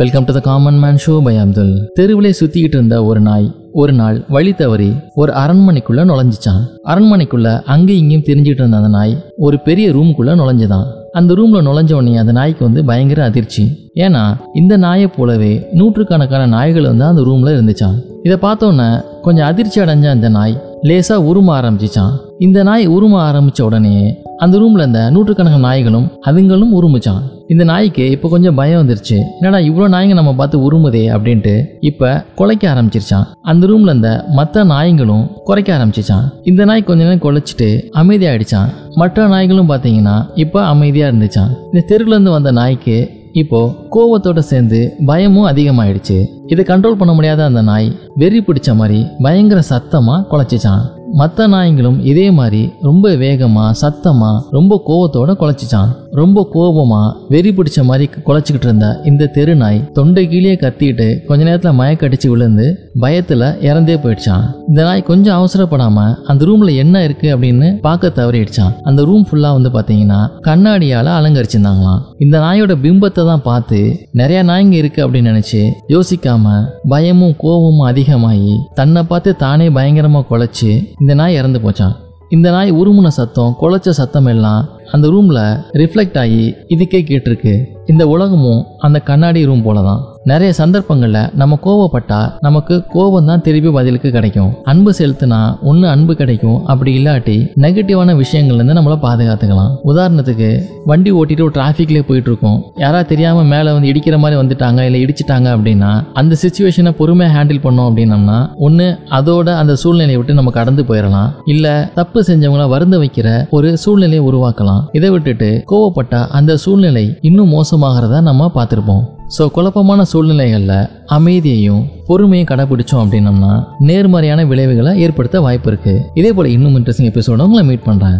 Welcome to the common man show by Abdul தெருவிலே சுத்திக்கிட்டு இருந்த ஒரு நாய் ஒரு நாள் வழி தவறி ஒரு அரண்மனைக்குள்ள நுழைஞ்சிச்சான். அரண்மனைக்குள்ள அங்கேயும் இங்கேயும் தெரிஞ்சுட்டு இருந்த அந்த நாய் ஒரு பெரிய ரூமுக்குள்ள நுழைஞ்சுதான். அந்த ரூம்ல நுழைஞ்ச உடனே அந்த நாய்க்கு வந்து பயங்கர அதிர்ச்சி. ஏன்னா இந்த நாயை போலவே நூற்றுக்கணக்கான நாய்கள் வந்து அந்த ரூம்ல இருந்துச்சான் இதை பார்த்தோன்னே கொஞ்சம் அதிர்ச்சி அடைஞ்ச அந்த நாய் லேசா உரும ஆரம்பிச்சிச்சான் இந்த நாய் உரும ஆரம்பிச்ச உடனே அந்த ரூம்ல இருந்த நூற்றுக்கணக்கான நாய்களும் அதுங்களும் உருமிச்சான் இந்த நாய்க்கு இப்போ கொஞ்சம் பயம் வந்துருச்சு. என்னடா இவ்வளோ நாய்ங்க நம்ம பார்த்து உருமுதே அப்படின்ட்டு இப்போ குலைக்க ஆரம்பிச்சிருச்சான். அந்த ரூம்ல இருந்த மற்ற நாய்களும் குறைக்க ஆரம்பிச்சிச்சான். இந்த நாய் கொஞ்ச நேரம் குலைச்சிட்டு அமைதியாயிடுச்சான். மற்ற நாய்களும் பார்த்தீங்கன்னா இப்போ அமைதியாக இருந்துச்சான். இந்த தெருவுலேருந்து வந்த நாய்க்கு இப்போ கோவத்தோட சேர்ந்து பயமும் அதிகமாயிடுச்சு. இதை கண்ட்ரோல் பண்ண முடியாத அந்த நாய் வெறி பிடிச்ச மாதிரி பயங்கர சத்தமா குலைச்சிச்சான். மற்ற நாய்களும் இதே மாதிரி ரொம்ப வேகமா சத்தமா ரொம்ப கோவத்தோட குலைச்சிச்சான். ரொம்ப கோபமா வெறி பிடிச்ச மாதிரி குலைச்சிக்கிட்டு இருந்த இந்த தெரு நாய் தொண்டை கீழே கத்திட்டு கொஞ்ச நேரத்துல மயக்கடிச்சு விழுந்து பயத்துல இறந்தே போயிடுச்சான். இந்த நாய் கொஞ்சம் அவசரப்படாம அந்த ரூம்ல என்ன இருக்கு அப்படின்னு பார்க்க தவறிடுச்சான். அந்த ரூம் ஃபுல்லா வந்து பாத்தீங்கன்னா கண்ணாடியால அலங்கரிச்சிருந்தாங்களாம். இந்த நாயோட பிம்பத்தை தான் பார்த்து நிறைய நாய்ங்க இருக்கு அப்படின்னு நினைச்சு யோசிக்காம பயமும் கோபமும் அதிகமாகி தன்னை பார்த்து தானே பயங்கரமா குலைச்சு இந்த நாய் இறந்து போச்சான் இந்த நாய் உருமுன சத்தம் குலைச்ச சத்தம் எல்லாம் அந்த ரூம்ல ரிஃப்ளெக்ட் ஆகி இதுக்கே கேட்டிருக்கு இந்த உலகமும் அந்த கண்ணாடி ரூம் போல தான் நிறைய சந்தர்ப்பங்களில் நம்ம கோவப்பட்டா நமக்கு கோபம் தான் திருப்பி பதிலுக்கு கிடைக்கும். அன்பு செலுத்தினா ஒன்று அன்பு கிடைக்கும். அப்படி இல்லாட்டி நெகட்டிவான விஷயங்கள்லேருந்து நம்மளை பாதுகாத்துக்கலாம். உதாரணத்துக்கு வண்டி ஓட்டிட்டு ஒரு டிராஃபிக்லேயே போயிட்டு இருக்கோம் யாராவது தெரியாமல் மேலே வந்து இடிக்கிற மாதிரி வந்துட்டாங்க இல்லை இடிச்சிட்டாங்க அப்படின்னா அந்த சுச்சுவேஷனை பொறுமையாக ஹேண்டில் பண்ணோம் அப்படின்னம்னா ஒன்று அதோட அந்த சூழ்நிலையை விட்டு நம்ம கடந்து போயிடலாம். இல்லை தப்பு செஞ்சவங்கள வருந்த வைக்கிற ஒரு சூழ்நிலையை உருவாக்கலாம். இதை விட்டுட்டு கோவப்பட்ட அந்த சூழ்நிலை இன்னும் மோசமாகிறத நம்ம பார்த்துருப்போம். ஸோ குழப்பமான சூழ்நிலைகளில் அமைதியையும் பொறுமையும் கடைபிடிச்சோம் அப்படின்னம்னா நேர்மறையான விளைவுகளை ஏற்படுத்த வாய்ப்பு இருக்குது இதே போல் இன்னும் இன்ட்ரெஸ்டிங் எபிசோட உங்களை மீட் பண்ணுறேன்